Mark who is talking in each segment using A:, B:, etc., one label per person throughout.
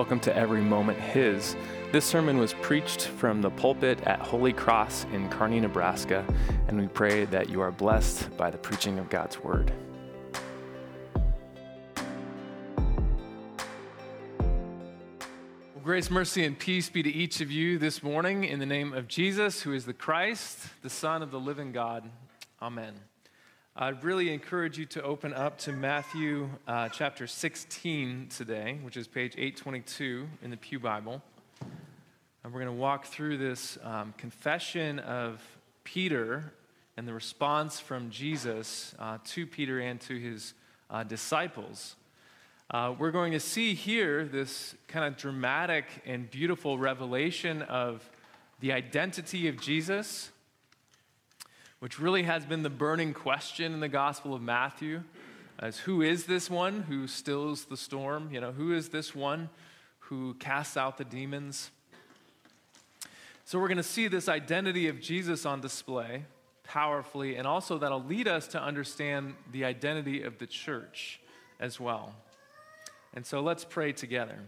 A: Welcome to Every Moment His. This sermon was preached from the pulpit at Holy Cross in Kearney, Nebraska, and we pray that you are blessed by the preaching of God's Word. Well, grace, mercy, and peace be to each of you this morning in the name of Jesus, who is the Christ, the Son of the living God. Amen. I'd really encourage you to open up to Matthew uh, chapter 16 today, which is page 822 in the Pew Bible. And we're going to walk through this um, confession of Peter and the response from Jesus uh, to Peter and to his uh, disciples. Uh, we're going to see here this kind of dramatic and beautiful revelation of the identity of Jesus which really has been the burning question in the Gospel of Matthew as who is this one who stills the storm? You know, who is this one who casts out the demons? So we're going to see this identity of Jesus on display powerfully, and also that'll lead us to understand the identity of the church as well. And so let's pray together.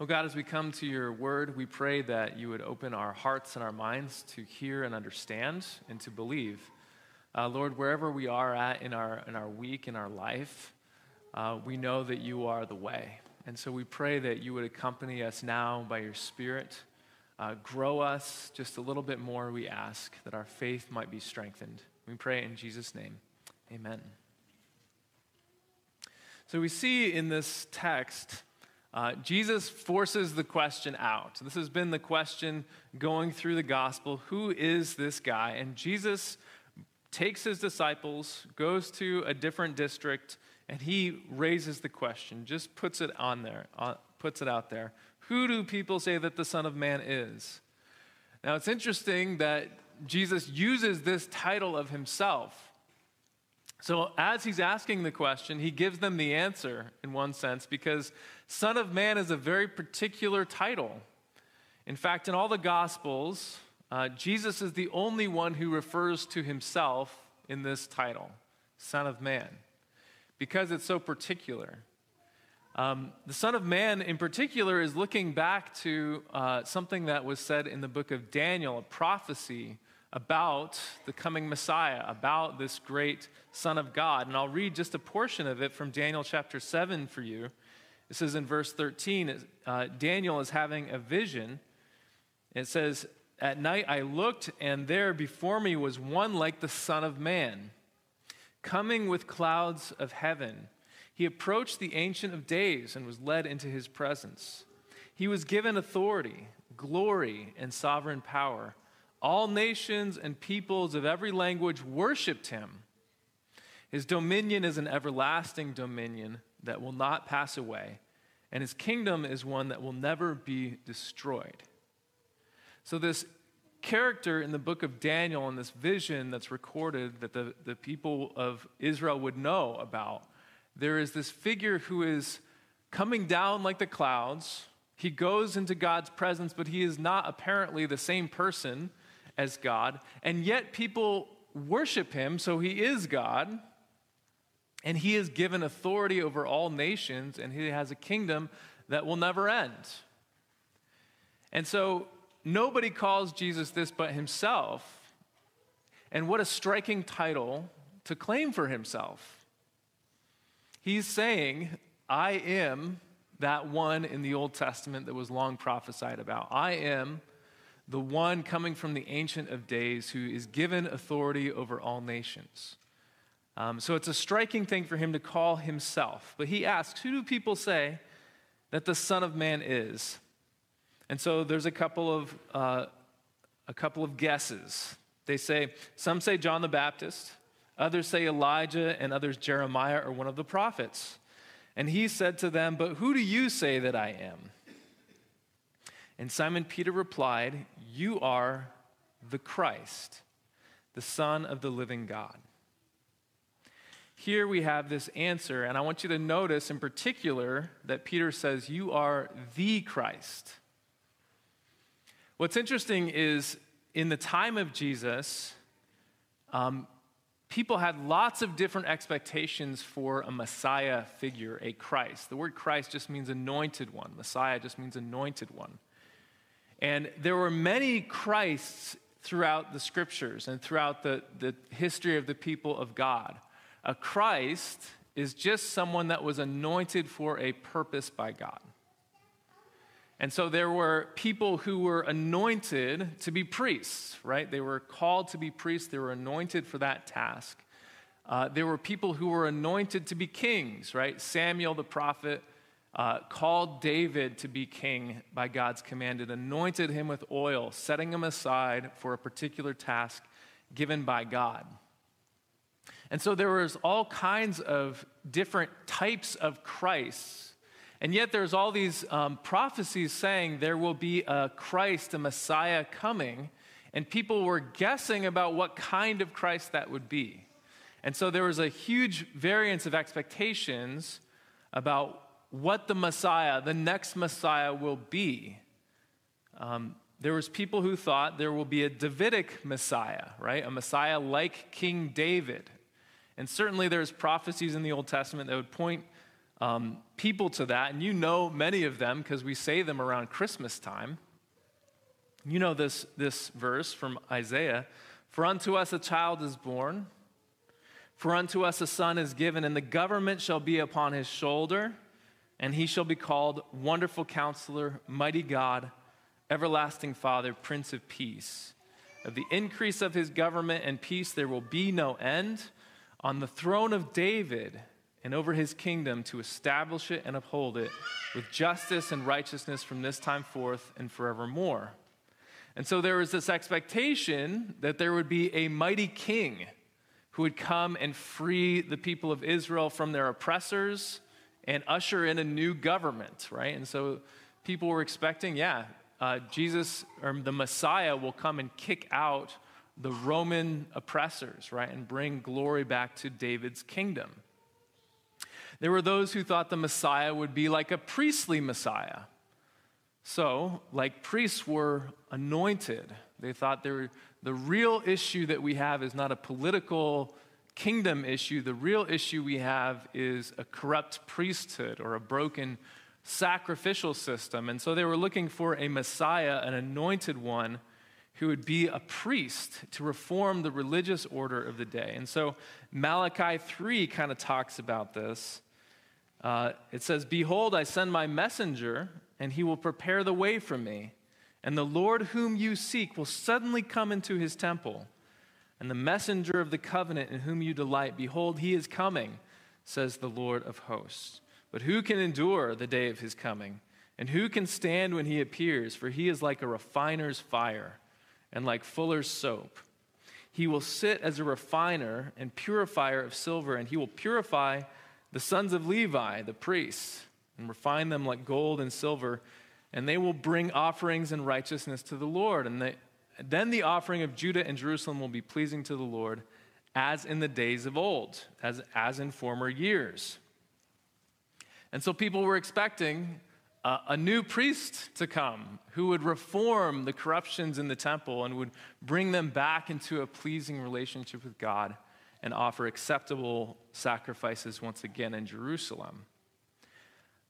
A: Oh God, as we come to your word, we pray that you would open our hearts and our minds to hear and understand and to believe. Uh, Lord, wherever we are at in our, in our week, in our life, uh, we know that you are the way. And so we pray that you would accompany us now by your Spirit. Uh, grow us just a little bit more, we ask, that our faith might be strengthened. We pray in Jesus' name. Amen. So we see in this text uh, Jesus forces the question out. This has been the question going through the gospel who is this guy? And Jesus takes his disciples, goes to a different district, and he raises the question, just puts it on there, uh, puts it out there. Who do people say that the Son of Man is? Now it's interesting that Jesus uses this title of himself so, as he's asking the question, he gives them the answer in one sense because Son of Man is a very particular title. In fact, in all the Gospels, uh, Jesus is the only one who refers to himself in this title, Son of Man, because it's so particular. Um, the Son of Man, in particular, is looking back to uh, something that was said in the book of Daniel, a prophecy about the coming Messiah, about this great Son of God. And I'll read just a portion of it from Daniel chapter 7 for you. It says in verse 13, uh, Daniel is having a vision. It says, At night I looked, and there before me was one like the Son of Man, coming with clouds of heaven. He approached the Ancient of Days and was led into his presence. He was given authority, glory, and sovereign power. All nations and peoples of every language worshiped him. His dominion is an everlasting dominion that will not pass away, and his kingdom is one that will never be destroyed. So, this character in the book of Daniel and this vision that's recorded that the, the people of Israel would know about, there is this figure who is coming down like the clouds. He goes into God's presence, but he is not apparently the same person as God, and yet people worship him, so he is God. And he is given authority over all nations, and he has a kingdom that will never end. And so nobody calls Jesus this but himself. And what a striking title to claim for himself. He's saying, I am that one in the Old Testament that was long prophesied about. I am the one coming from the Ancient of Days who is given authority over all nations. Um, so it's a striking thing for him to call himself. But he asks, Who do people say that the Son of Man is? And so there's a couple of, uh, a couple of guesses. They say, some say John the Baptist, others say Elijah, and others Jeremiah or one of the prophets. And he said to them, But who do you say that I am? And Simon Peter replied, You are the Christ, the Son of the living God. Here we have this answer, and I want you to notice in particular that Peter says, You are the Christ. What's interesting is in the time of Jesus, um, people had lots of different expectations for a Messiah figure, a Christ. The word Christ just means anointed one, Messiah just means anointed one. And there were many Christs throughout the scriptures and throughout the, the history of the people of God. A Christ is just someone that was anointed for a purpose by God. And so there were people who were anointed to be priests, right? They were called to be priests, they were anointed for that task. Uh, there were people who were anointed to be kings, right? Samuel the prophet uh, called David to be king by God's command and anointed him with oil, setting him aside for a particular task given by God. And so there was all kinds of different types of Christs and yet, there's all these um, prophecies saying there will be a Christ, a Messiah coming, and people were guessing about what kind of Christ that would be. And so, there was a huge variance of expectations about what the Messiah, the next Messiah, will be. Um, there was people who thought there will be a Davidic Messiah, right? A Messiah like King David. And certainly there's prophecies in the Old Testament that would point um, people to that, and you know many of them because we say them around Christmas time. You know this, this verse from Isaiah For unto us a child is born, for unto us a son is given, and the government shall be upon his shoulder, and he shall be called Wonderful Counselor, Mighty God, Everlasting Father, Prince of Peace. Of the increase of his government and peace there will be no end. On the throne of David, and over his kingdom to establish it and uphold it with justice and righteousness from this time forth and forevermore. And so there was this expectation that there would be a mighty king who would come and free the people of Israel from their oppressors and usher in a new government, right? And so people were expecting, yeah, uh, Jesus or the Messiah will come and kick out the Roman oppressors, right? And bring glory back to David's kingdom. There were those who thought the Messiah would be like a priestly Messiah. So, like priests were anointed, they thought were, the real issue that we have is not a political kingdom issue. The real issue we have is a corrupt priesthood or a broken sacrificial system. And so they were looking for a Messiah, an anointed one, who would be a priest to reform the religious order of the day. And so Malachi 3 kind of talks about this. Uh, it says, Behold, I send my messenger, and he will prepare the way for me. And the Lord whom you seek will suddenly come into his temple. And the messenger of the covenant in whom you delight, behold, he is coming, says the Lord of hosts. But who can endure the day of his coming? And who can stand when he appears? For he is like a refiner's fire and like fuller's soap. He will sit as a refiner and purifier of silver, and he will purify the sons of Levi, the priests, and refine them like gold and silver, and they will bring offerings and righteousness to the Lord. And they, then the offering of Judah and Jerusalem will be pleasing to the Lord, as in the days of old, as, as in former years. And so people were expecting a new priest to come who would reform the corruptions in the temple and would bring them back into a pleasing relationship with God and offer acceptable sacrifices once again in Jerusalem.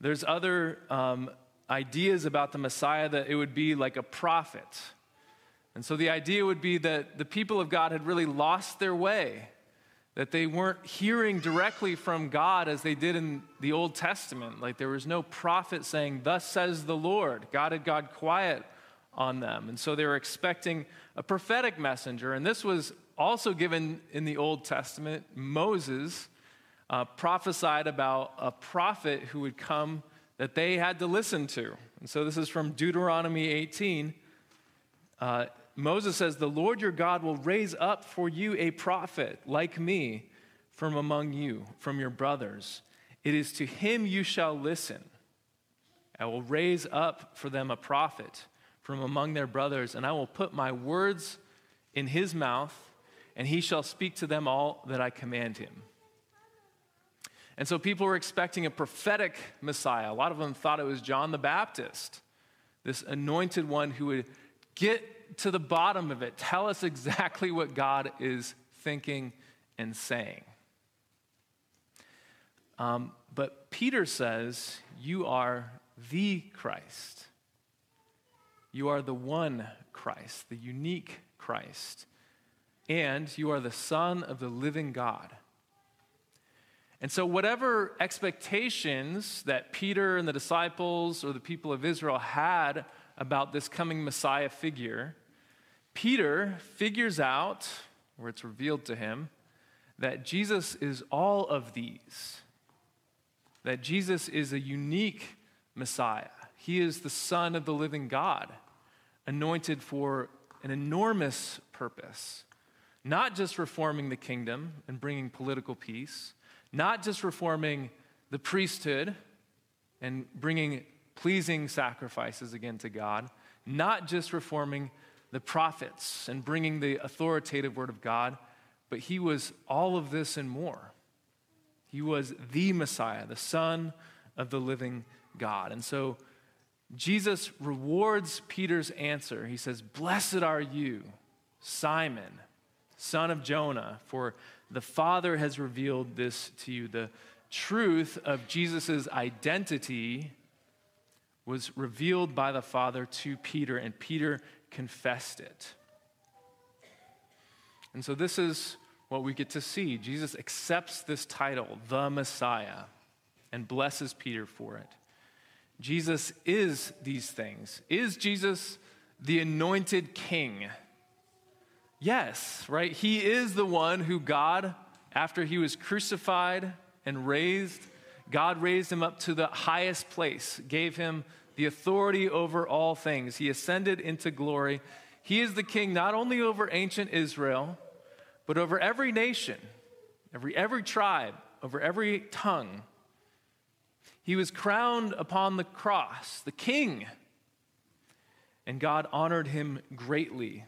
A: There's other um, ideas about the Messiah that it would be like a prophet. And so the idea would be that the people of God had really lost their way, that they weren't hearing directly from God as they did in the Old Testament. Like there was no prophet saying, Thus says the Lord. God had gone quiet on them. And so they were expecting a prophetic messenger. And this was also given in the Old Testament, Moses uh, prophesied about a prophet who would come that they had to listen to. And so this is from Deuteronomy 18. Uh, Moses says, The Lord your God will raise up for you a prophet like me from among you, from your brothers. It is to him you shall listen. I will raise up for them a prophet from among their brothers, and I will put my words in his mouth and he shall speak to them all that I command him. And so people were expecting a prophetic Messiah. A lot of them thought it was John the Baptist, this anointed one who would get to the bottom of it, tell us exactly what God is thinking and saying. Um, but Peter says, You are the Christ. You are the one Christ, the unique Christ. And you are the Son of the living God. And so, whatever expectations that Peter and the disciples or the people of Israel had about this coming Messiah figure, Peter figures out, or it's revealed to him, that Jesus is all of these. That Jesus is a unique Messiah. He is the Son of the living God, anointed for an enormous purpose. Not just reforming the kingdom and bringing political peace, not just reforming the priesthood and bringing pleasing sacrifices again to God, not just reforming the prophets and bringing the authoritative word of God, but he was all of this and more. He was the Messiah, the Son of the living God. And so Jesus rewards Peter's answer. He says, Blessed are you, Simon, son of Jonah, for the Father has revealed this to you. The truth of Jesus' identity was revealed by the Father to Peter, and Peter confessed it. And so, this is what we get to see. Jesus accepts this title, the Messiah, and blesses Peter for it. Jesus is these things. Is Jesus the anointed king? Yes, right? He is the one who God, after he was crucified and raised, God raised him up to the highest place, gave him the authority over all things. He ascended into glory. He is the king not only over ancient Israel, but over every nation, every, every tribe, over every tongue. He was crowned upon the cross, the king, and God honored him greatly,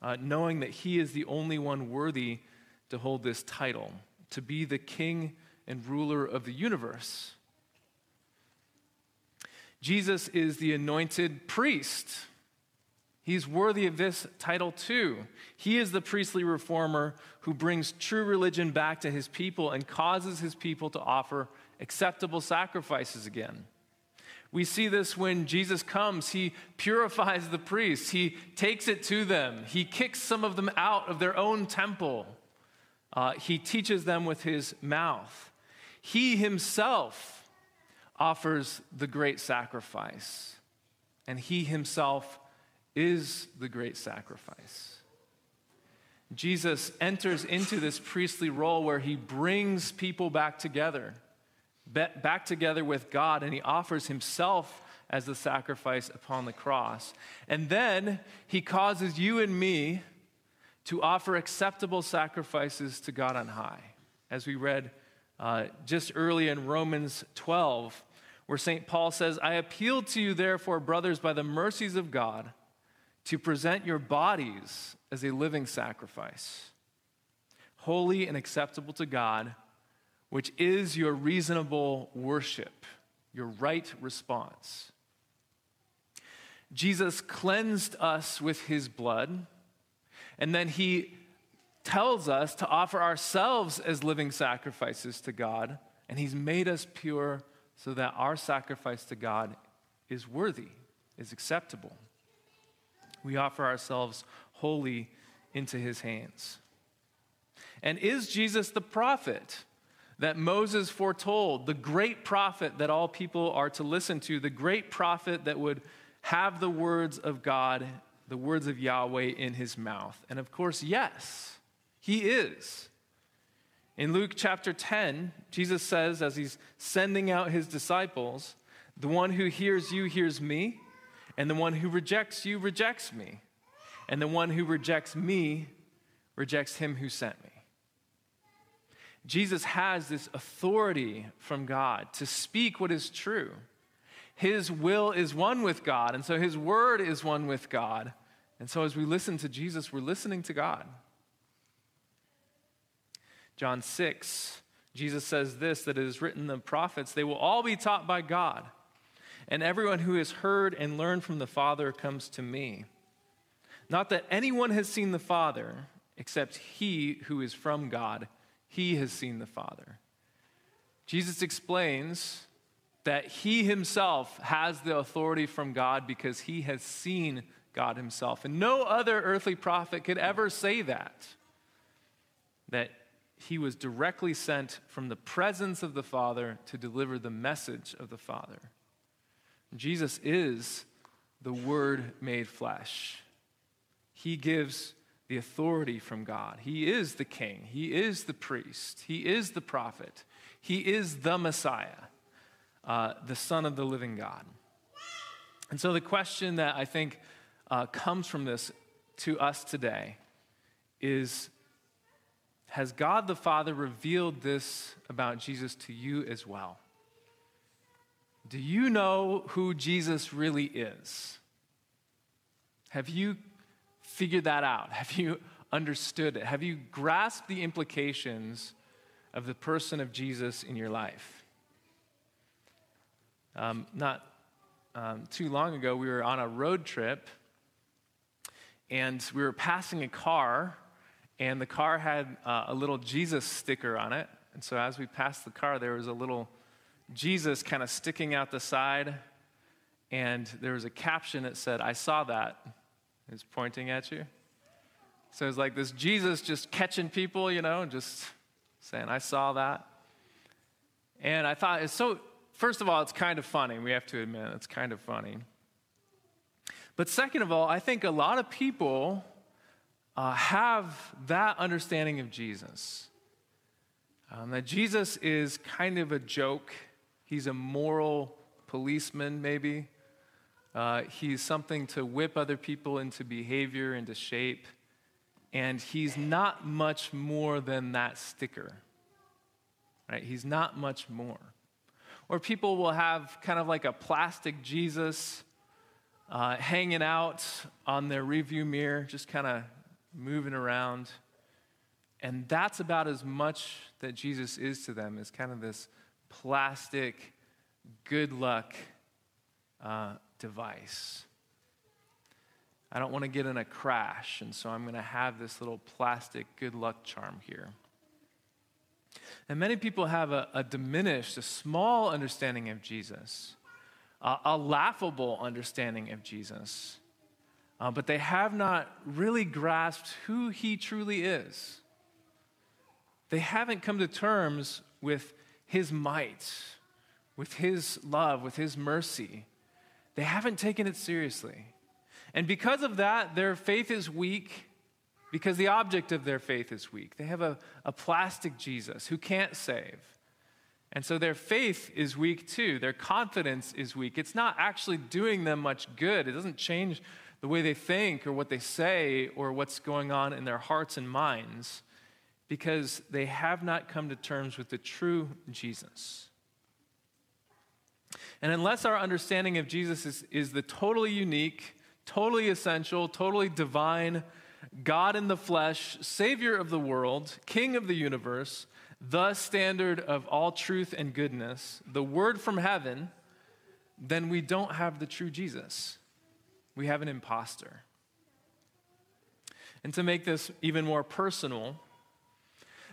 A: uh, knowing that he is the only one worthy to hold this title, to be the king and ruler of the universe. Jesus is the anointed priest. He's worthy of this title too. He is the priestly reformer who brings true religion back to his people and causes his people to offer acceptable sacrifices again. We see this when Jesus comes. He purifies the priests, he takes it to them, he kicks some of them out of their own temple, uh, he teaches them with his mouth. He himself offers the great sacrifice, and he himself is the great sacrifice. Jesus enters into this priestly role where he brings people back together, back together with God, and he offers himself as the sacrifice upon the cross. And then he causes you and me to offer acceptable sacrifices to God on high, as we read uh, just early in Romans 12, where St. Paul says, I appeal to you, therefore, brothers, by the mercies of God, to present your bodies as a living sacrifice, holy and acceptable to God, which is your reasonable worship, your right response. Jesus cleansed us with his blood, and then he tells us to offer ourselves as living sacrifices to God, and He's made us pure so that our sacrifice to God is worthy, is acceptable. We offer ourselves wholly into His hands. And is Jesus the prophet that Moses foretold, the great prophet that all people are to listen to, the great prophet that would have the words of God, the words of Yahweh in his mouth? And of course, yes. He is. In Luke chapter 10, Jesus says, as he's sending out his disciples, the one who hears you hears me, and the one who rejects you rejects me, and the one who rejects me rejects him who sent me. Jesus has this authority from God to speak what is true. His will is one with God, and so his word is one with God. And so as we listen to Jesus, we're listening to God. John 6, Jesus says this that it is written the prophets, they will all be taught by God. And everyone who has heard and learned from the Father comes to me. Not that anyone has seen the Father, except he who is from God, he has seen the Father. Jesus explains that he himself has the authority from God because he has seen God himself. And no other earthly prophet could ever say that. That he was directly sent from the presence of the Father to deliver the message of the Father. Jesus is the Word made flesh. He gives the authority from God. He is the king. He is the priest. He is the prophet. He is the Messiah, uh, the Son of the living God. And so the question that I think uh, comes from this to us today is Has God the Father revealed this about Jesus to you as well? Do you know who Jesus really is? Have you figured that out? Have you understood it? Have you grasped the implications of the person of Jesus in your life? Um, not um, too long ago, we were on a road trip and we were passing a car, and the car had uh, a little Jesus sticker on it. And so as we passed the car, there was a little Jesus kind of sticking out the side, and there was a caption that said, I saw that. It's pointing at you. So it's like this Jesus just catching people, you know, and just saying, I saw that. And I thought it's so, first of all, it's kind of funny. We have to admit, it's kind of funny. But second of all, I think a lot of people uh, have that understanding of Jesus. Um, that Jesus is kind of a joke. He's a moral policeman, maybe. Uh, he's something to whip other people into behavior, into shape. And he's not much more than that sticker. Right? He's not much more. Or people will have kind of like a plastic Jesus uh, hanging out on their review mirror, just kind of moving around. And that's about as much that Jesus is to them, is kind of this plastic, good luck uh, device. I don't want to get in a crash, and so I'm going to have this little plastic good luck charm here. And many people have a, a diminished, a small understanding of Jesus uh, a laughable understanding of Jesus, uh, but they have not really grasped who he truly is. They haven't come to terms with his might, with his love, with his mercy. They haven't taken it seriously. And because of that, their faith is weak because the object of their faith is weak. They have a, a plastic Jesus who can't save. And so their faith is weak too. Their confidence is weak. It's not actually doing them much good. It doesn't change the way they think or what they say or what's going on in their hearts and minds because they have not come to terms with the true Jesus. And unless our understanding of Jesus is, is the totally unique, totally essential, totally divine, God in the flesh, Savior of the world, King of the universe, the standard of all truth and goodness, the word from heaven, then we don't have the true Jesus. We have an imposter. And to make this even more personal,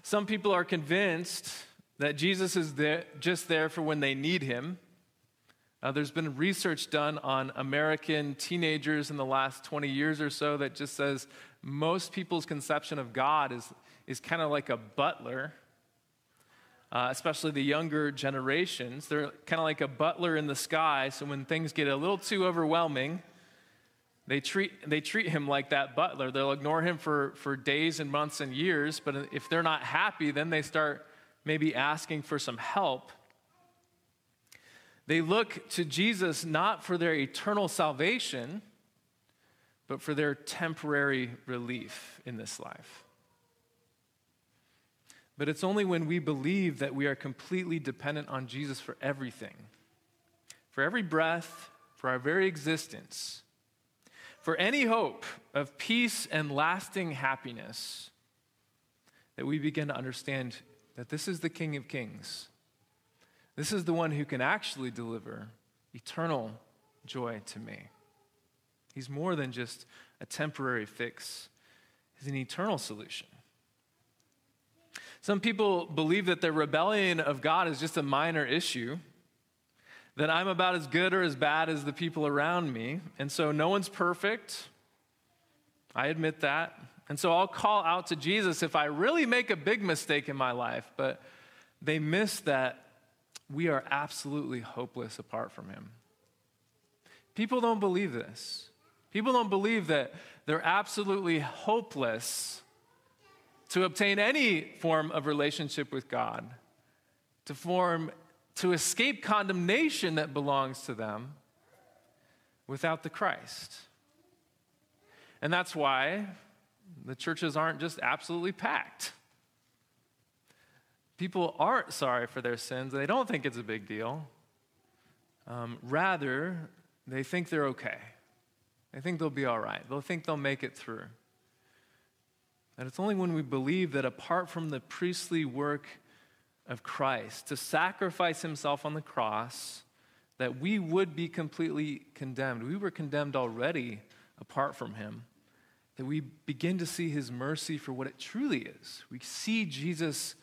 A: some people are convinced that Jesus is there, just there for when they need him. Uh, there's been research done on American teenagers in the last 20 years or so that just says most people's conception of God is, is kind of like a butler uh, especially the younger generations. They're kind of like a butler in the sky, so when things get a little too overwhelming, they treat, they treat him like that butler. They'll ignore him for, for days and months and years, but if they're not happy, then they start maybe asking for some help. They look to Jesus not for their eternal salvation, but for their temporary relief in this life. But it's only when we believe that we are completely dependent on Jesus for everything, for every breath, for our very existence, for any hope of peace and lasting happiness, that we begin to understand that this is the King of Kings. This is the one who can actually deliver eternal joy to me. He's more than just a temporary fix. he's an eternal solution. Some people believe that the rebellion of God is just a minor issue, that I'm about as good or as bad as the people around me, and so no one's perfect. I admit that. And so I'll call out to Jesus if I really make a big mistake in my life, but they miss that we are absolutely hopeless apart from Him. People don't believe this. People don't believe that they're absolutely hopeless to obtain any form of relationship with God, to form to escape condemnation that belongs to them without the Christ. And that's why the churches aren't just absolutely packed. People aren't sorry for their sins, they don't think it's a big deal. Um, rather, they think they're okay. They think they'll be all right. They'll think they'll make it through. And it's only when we believe that apart from the priestly work of Christ to sacrifice himself on the cross, that we would be completely condemned. We were condemned already apart from him. That we begin to see his mercy for what it truly is. We see Jesus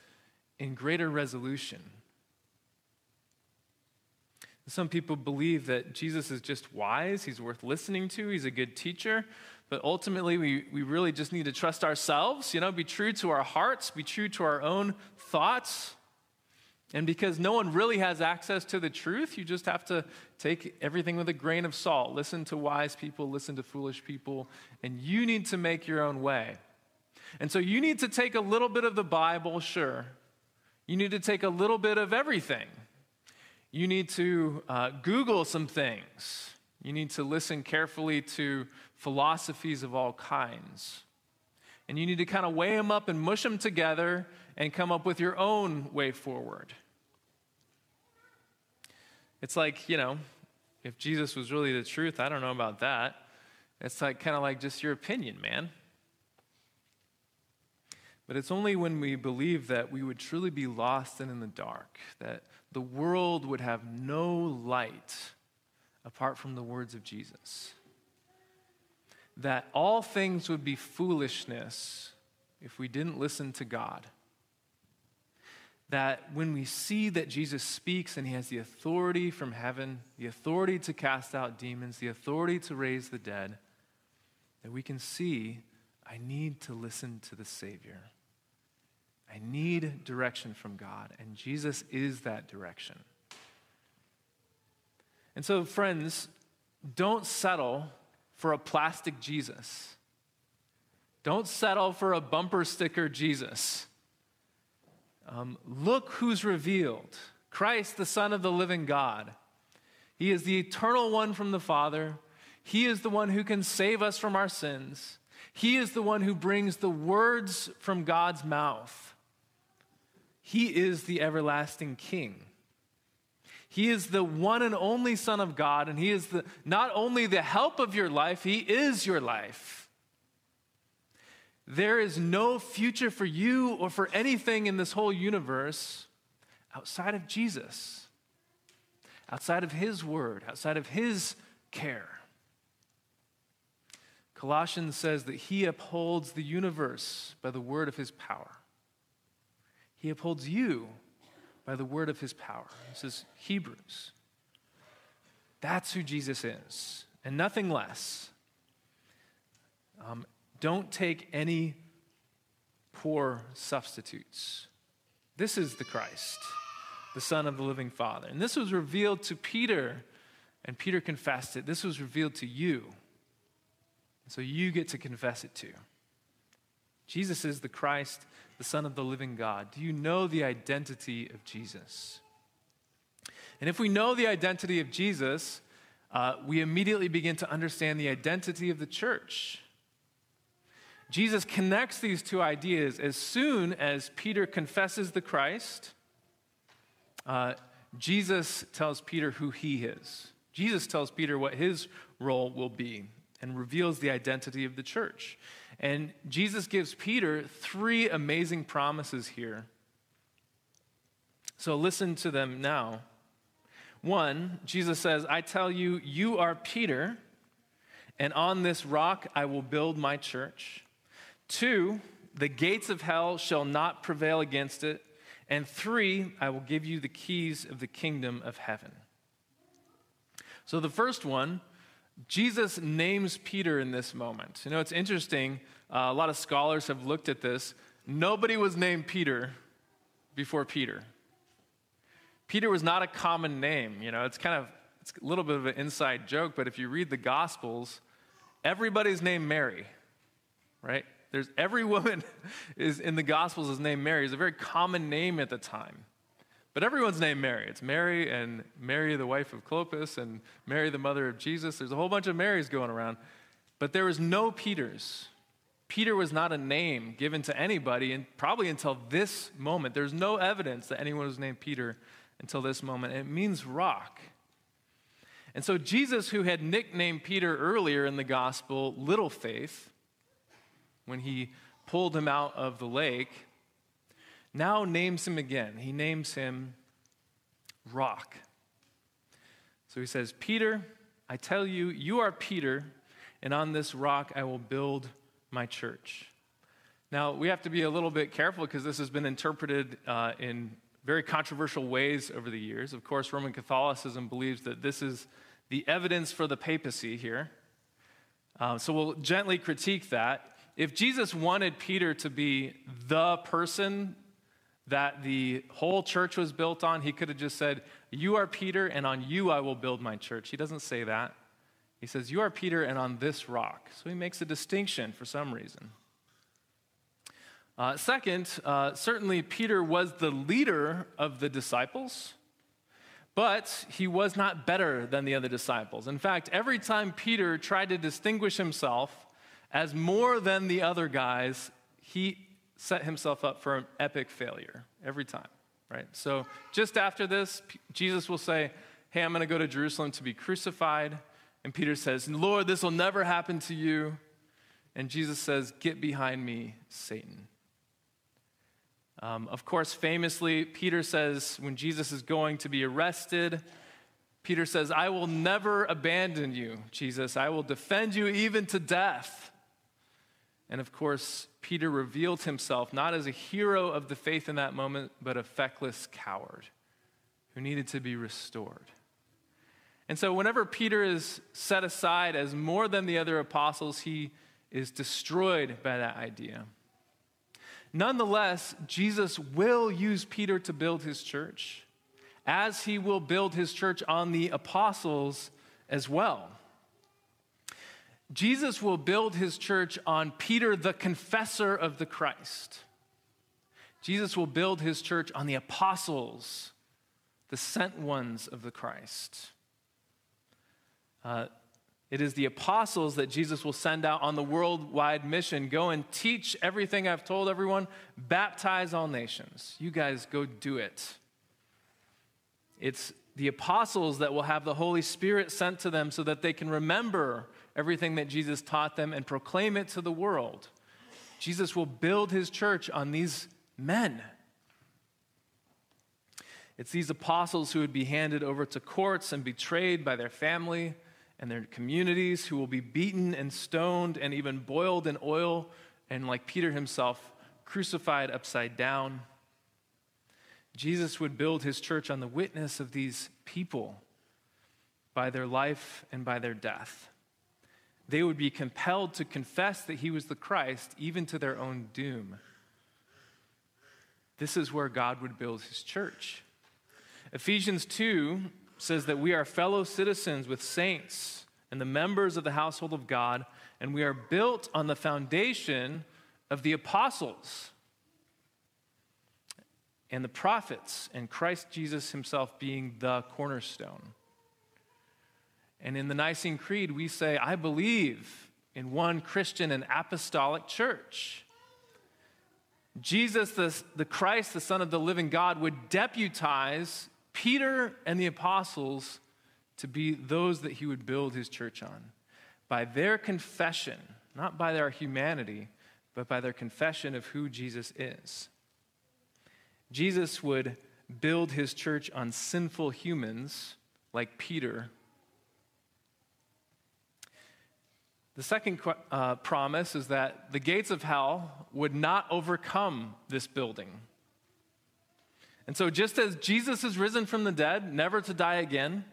A: in greater resolution. Some people believe that Jesus is just wise, he's worth listening to, he's a good teacher, but ultimately we, we really just need to trust ourselves, you know, be true to our hearts, be true to our own thoughts. And because no one really has access to the truth, you just have to take everything with a grain of salt. Listen to wise people, listen to foolish people, and you need to make your own way. And so you need to take a little bit of the Bible, sure. You need to take a little bit of everything. You need to uh, Google some things. You need to listen carefully to philosophies of all kinds. And you need to kind of weigh them up and mush them together and come up with your own way forward. It's like, you know, if Jesus was really the truth, I don't know about that. It's like kind of like just your opinion, man. But it's only when we believe that we would truly be lost and in the dark, that the world would have no light apart from the words of Jesus, that all things would be foolishness if we didn't listen to God that when we see that Jesus speaks and he has the authority from heaven, the authority to cast out demons, the authority to raise the dead, that we can see, I need to listen to the Savior. I need direction from God, and Jesus is that direction. And so, friends, don't settle for a plastic Jesus. Don't settle for a bumper sticker Jesus. Um, look who's revealed Christ, the Son of the living God. He is the eternal one from the Father. He is the one who can save us from our sins. He is the one who brings the words from God's mouth. He is the everlasting King. He is the one and only Son of God, and He is the, not only the help of your life, He is your life. There is no future for you or for anything in this whole universe outside of Jesus, outside of His word, outside of His care. Colossians says that He upholds the universe by the word of His power. He upholds you by the word of His power. This is Hebrews. That's who Jesus is, and nothing less. Um, don't take any poor substitutes. This is the Christ, the Son of the living Father. And this was revealed to Peter, and Peter confessed it. This was revealed to you. So you get to confess it too. Jesus is the Christ, the Son of the living God. Do you know the identity of Jesus? And if we know the identity of Jesus, uh, we immediately begin to understand the identity of the church. Jesus connects these two ideas as soon as Peter confesses the Christ. Uh, Jesus tells Peter who he is. Jesus tells Peter what his role will be and reveals the identity of the church. And Jesus gives Peter three amazing promises here. So listen to them now. One, Jesus says, I tell you, you are Peter, and on this rock I will build my church Two, the gates of hell shall not prevail against it. And three, I will give you the keys of the kingdom of heaven. So the first one, Jesus names Peter in this moment. You know, it's interesting. Uh, a lot of scholars have looked at this. Nobody was named Peter before Peter. Peter was not a common name. You know, it's kind of it's a little bit of an inside joke, but if you read the Gospels, everybody's named Mary, right? There's every woman is in the Gospels is named Mary. It's a very common name at the time. But everyone's named Mary. It's Mary and Mary, the wife of Clopas, and Mary, the mother of Jesus. There's a whole bunch of Marys going around. But there was no Peters. Peter was not a name given to anybody, and probably until this moment. There's no evidence that anyone was named Peter until this moment. It means rock. And so Jesus, who had nicknamed Peter earlier in the gospel, Little Faith, when he pulled him out of the lake, now names him again. He names him Rock. So he says, Peter, I tell you, you are Peter, and on this rock I will build my church. Now, we have to be a little bit careful because this has been interpreted uh, in very controversial ways over the years. Of course, Roman Catholicism believes that this is the evidence for the papacy here. Uh, so we'll gently critique that. If Jesus wanted Peter to be the person that the whole church was built on, he could have just said, You are Peter, and on you I will build my church. He doesn't say that. He says, You are Peter, and on this rock. So he makes a distinction for some reason. Uh, second, uh, certainly Peter was the leader of the disciples, but he was not better than the other disciples. In fact, every time Peter tried to distinguish himself as more than the other guys, he set himself up for an epic failure every time, right? So just after this, Jesus will say, Hey, I'm going to go to Jerusalem to be crucified. And Peter says, Lord, this will never happen to you. And Jesus says, Get behind me, Satan. Um, of course, famously, Peter says, when Jesus is going to be arrested, Peter says, I will never abandon you, Jesus. I will defend you even to death. And of course, Peter revealed himself not as a hero of the faith in that moment, but a feckless coward who needed to be restored. And so, whenever Peter is set aside as more than the other apostles, he is destroyed by that idea. Nonetheless, Jesus will use Peter to build his church, as he will build his church on the apostles as well. Jesus will build his church on Peter, the confessor of the Christ. Jesus will build his church on the apostles, the sent ones of the Christ. Uh, it is the apostles that Jesus will send out on the worldwide mission. Go and teach everything I've told everyone, baptize all nations. You guys go do it. It's the apostles that will have the Holy Spirit sent to them so that they can remember everything that Jesus taught them and proclaim it to the world. Jesus will build his church on these men. It's these apostles who would be handed over to courts and betrayed by their family and their communities, who will be beaten and stoned and even boiled in oil, and like Peter himself, crucified upside down. Jesus would build his church on the witness of these people by their life and by their death they would be compelled to confess that he was the Christ, even to their own doom. This is where God would build his church. Ephesians 2 says that we are fellow citizens with saints and the members of the household of God, and we are built on the foundation of the apostles and the prophets, and Christ Jesus himself being the cornerstone. And in the Nicene Creed, we say, I believe in one Christian and apostolic church. Jesus, the, the Christ, the Son of the living God, would deputize Peter and the apostles to be those that he would build his church on. By their confession, not by their humanity, but by their confession of who Jesus is. Jesus would build his church on sinful humans like Peter The second uh, promise is that the gates of hell would not overcome this building. And so, just as Jesus is risen from the dead, never to die again,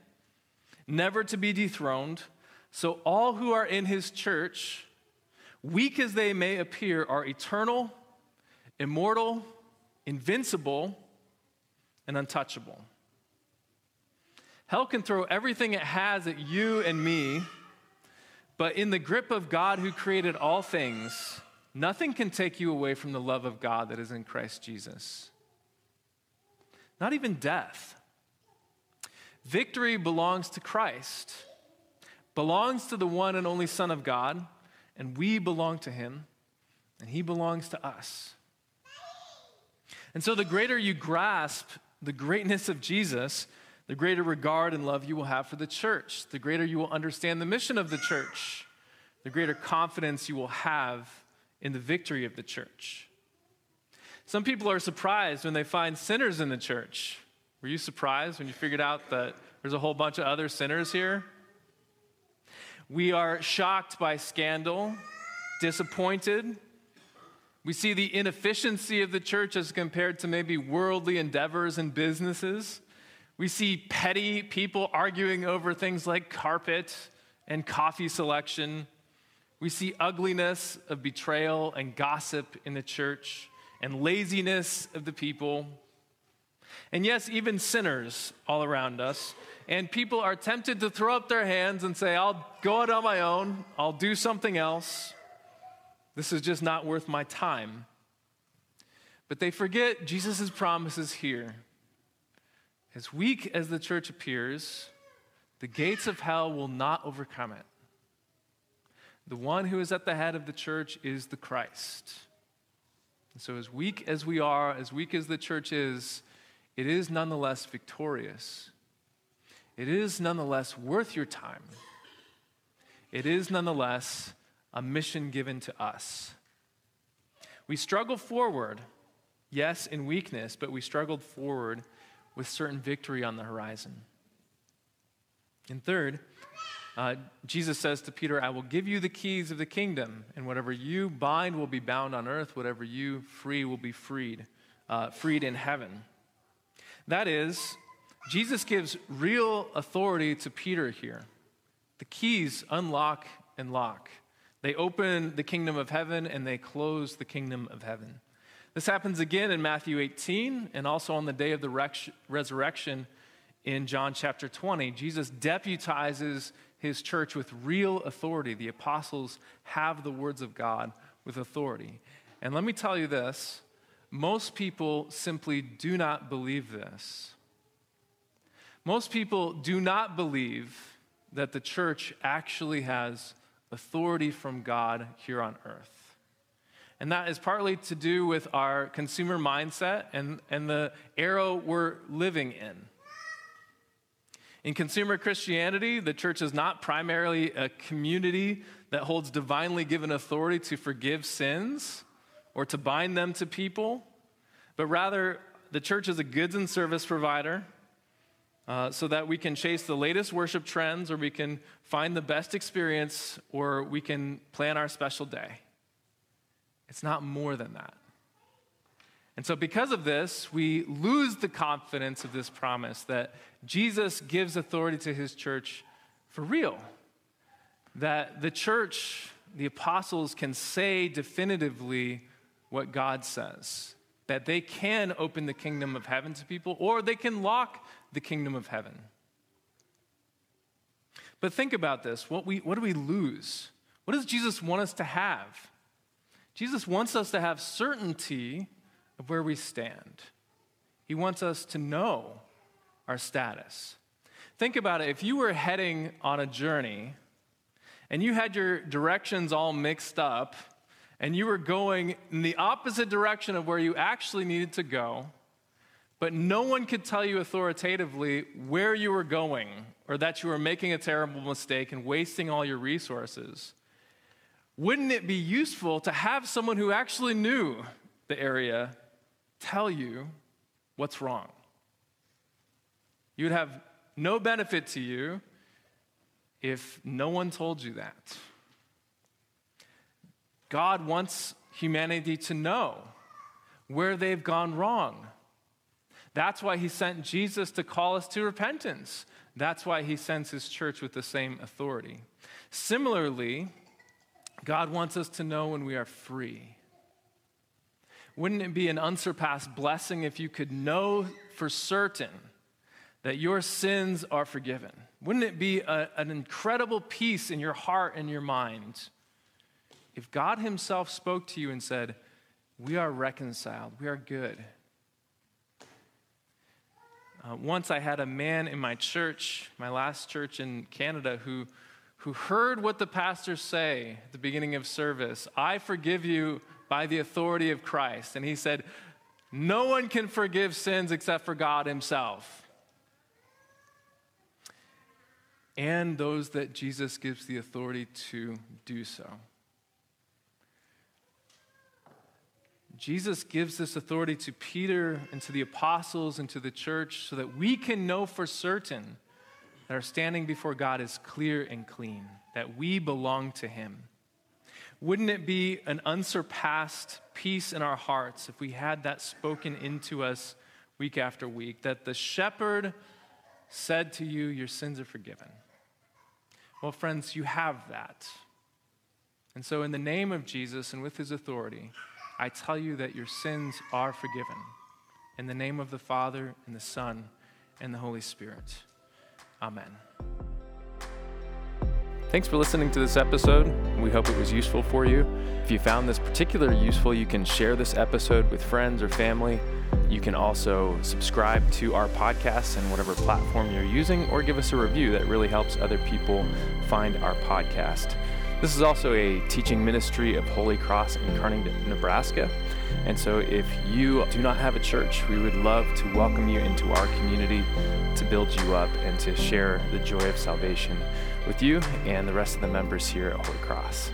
A: never to be dethroned, so all who are in his church, weak as they may appear, are eternal, immortal, invincible, and untouchable. Hell can throw everything it has at you and me but in the grip of God who created all things, nothing can take you away from the love of God that is in Christ Jesus. Not even death. Victory belongs to Christ, belongs to the one and only Son of God, and we belong to him, and he belongs to us. And so, the greater you grasp the greatness of Jesus, the greater regard and love you will have for the church, the greater you will understand the mission of the church, the greater confidence you will have in the victory of the church. Some people are surprised when they find sinners in the church. Were you surprised when you figured out that there's a whole bunch of other sinners here? We are shocked by scandal, disappointed. We see the inefficiency of the church as compared to maybe worldly endeavors and businesses. We see petty people arguing over things like carpet and coffee selection. We see ugliness of betrayal and gossip in the church and laziness of the people. And yes, even sinners all around us. And people are tempted to throw up their hands and say, I'll go out on my own, I'll do something else. This is just not worth my time. But they forget Jesus' promises here as weak as the church appears, the gates of hell will not overcome it. The one who is at the head of the church is the Christ. And so, as weak as we are, as weak as the church is, it is nonetheless victorious. It is nonetheless worth your time. It is nonetheless a mission given to us. We struggle forward, yes, in weakness, but we struggled forward with certain victory on the horizon. And third, uh, Jesus says to Peter, I will give you the keys of the kingdom, and whatever you bind will be bound on earth, whatever you free will be freed, uh, freed in heaven. That is, Jesus gives real authority to Peter here. The keys unlock and lock. They open the kingdom of heaven and they close the kingdom of heaven. This happens again in Matthew 18 and also on the day of the resurrection in John chapter 20. Jesus deputizes his church with real authority. The apostles have the words of God with authority. And let me tell you this most people simply do not believe this. Most people do not believe that the church actually has authority from God here on earth. And that is partly to do with our consumer mindset and, and the era we're living in. In consumer Christianity, the church is not primarily a community that holds divinely given authority to forgive sins or to bind them to people, but rather the church is a goods and service provider uh, so that we can chase the latest worship trends or we can find the best experience or we can plan our special day. It's not more than that. And so, because of this, we lose the confidence of this promise that Jesus gives authority to his church for real. That the church, the apostles, can say definitively what God says. That they can open the kingdom of heaven to people, or they can lock the kingdom of heaven. But think about this what, we, what do we lose? What does Jesus want us to have? Jesus wants us to have certainty of where we stand. He wants us to know our status. Think about it if you were heading on a journey and you had your directions all mixed up and you were going in the opposite direction of where you actually needed to go, but no one could tell you authoritatively where you were going or that you were making a terrible mistake and wasting all your resources wouldn't it be useful to have someone who actually knew the area tell you what's wrong? You would have no benefit to you if no one told you that. God wants humanity to know where they've gone wrong. That's why he sent Jesus to call us to repentance. That's why he sends his church with the same authority. Similarly, God wants us to know when we are free. Wouldn't it be an unsurpassed blessing if you could know for certain that your sins are forgiven? Wouldn't it be a, an incredible peace in your heart and your mind if God Himself spoke to you and said, We are reconciled, we are good? Uh, once I had a man in my church, my last church in Canada, who, who heard what the pastors say at the beginning of service I forgive you by the authority of Christ. And he said, No one can forgive sins except for God Himself. And those that Jesus gives the authority to do so. Jesus gives this authority to Peter and to the apostles and to the church so that we can know for certain that our standing before God is clear and clean, that we belong to Him. Wouldn't it be an unsurpassed peace in our hearts if we had that spoken into us week after week? That the shepherd said to you, Your sins are forgiven. Well, friends, you have that. And so, in the name of Jesus and with his authority, I tell you that your sins are forgiven. In the name of the Father, and the Son, and the Holy Spirit. Amen. Thanks for listening to this episode. We hope it was useful for you. If you found this particularly useful, you can share this episode with friends or family. You can also subscribe to our podcast and whatever platform you're using, or give us a review that really helps other people find our podcast. This is also a teaching ministry of Holy Cross in Kearney, Nebraska. And so, if you do not have a church, we would love to welcome you into our community to build you up and to share the joy of salvation with you and the rest of the members here at Holy Cross.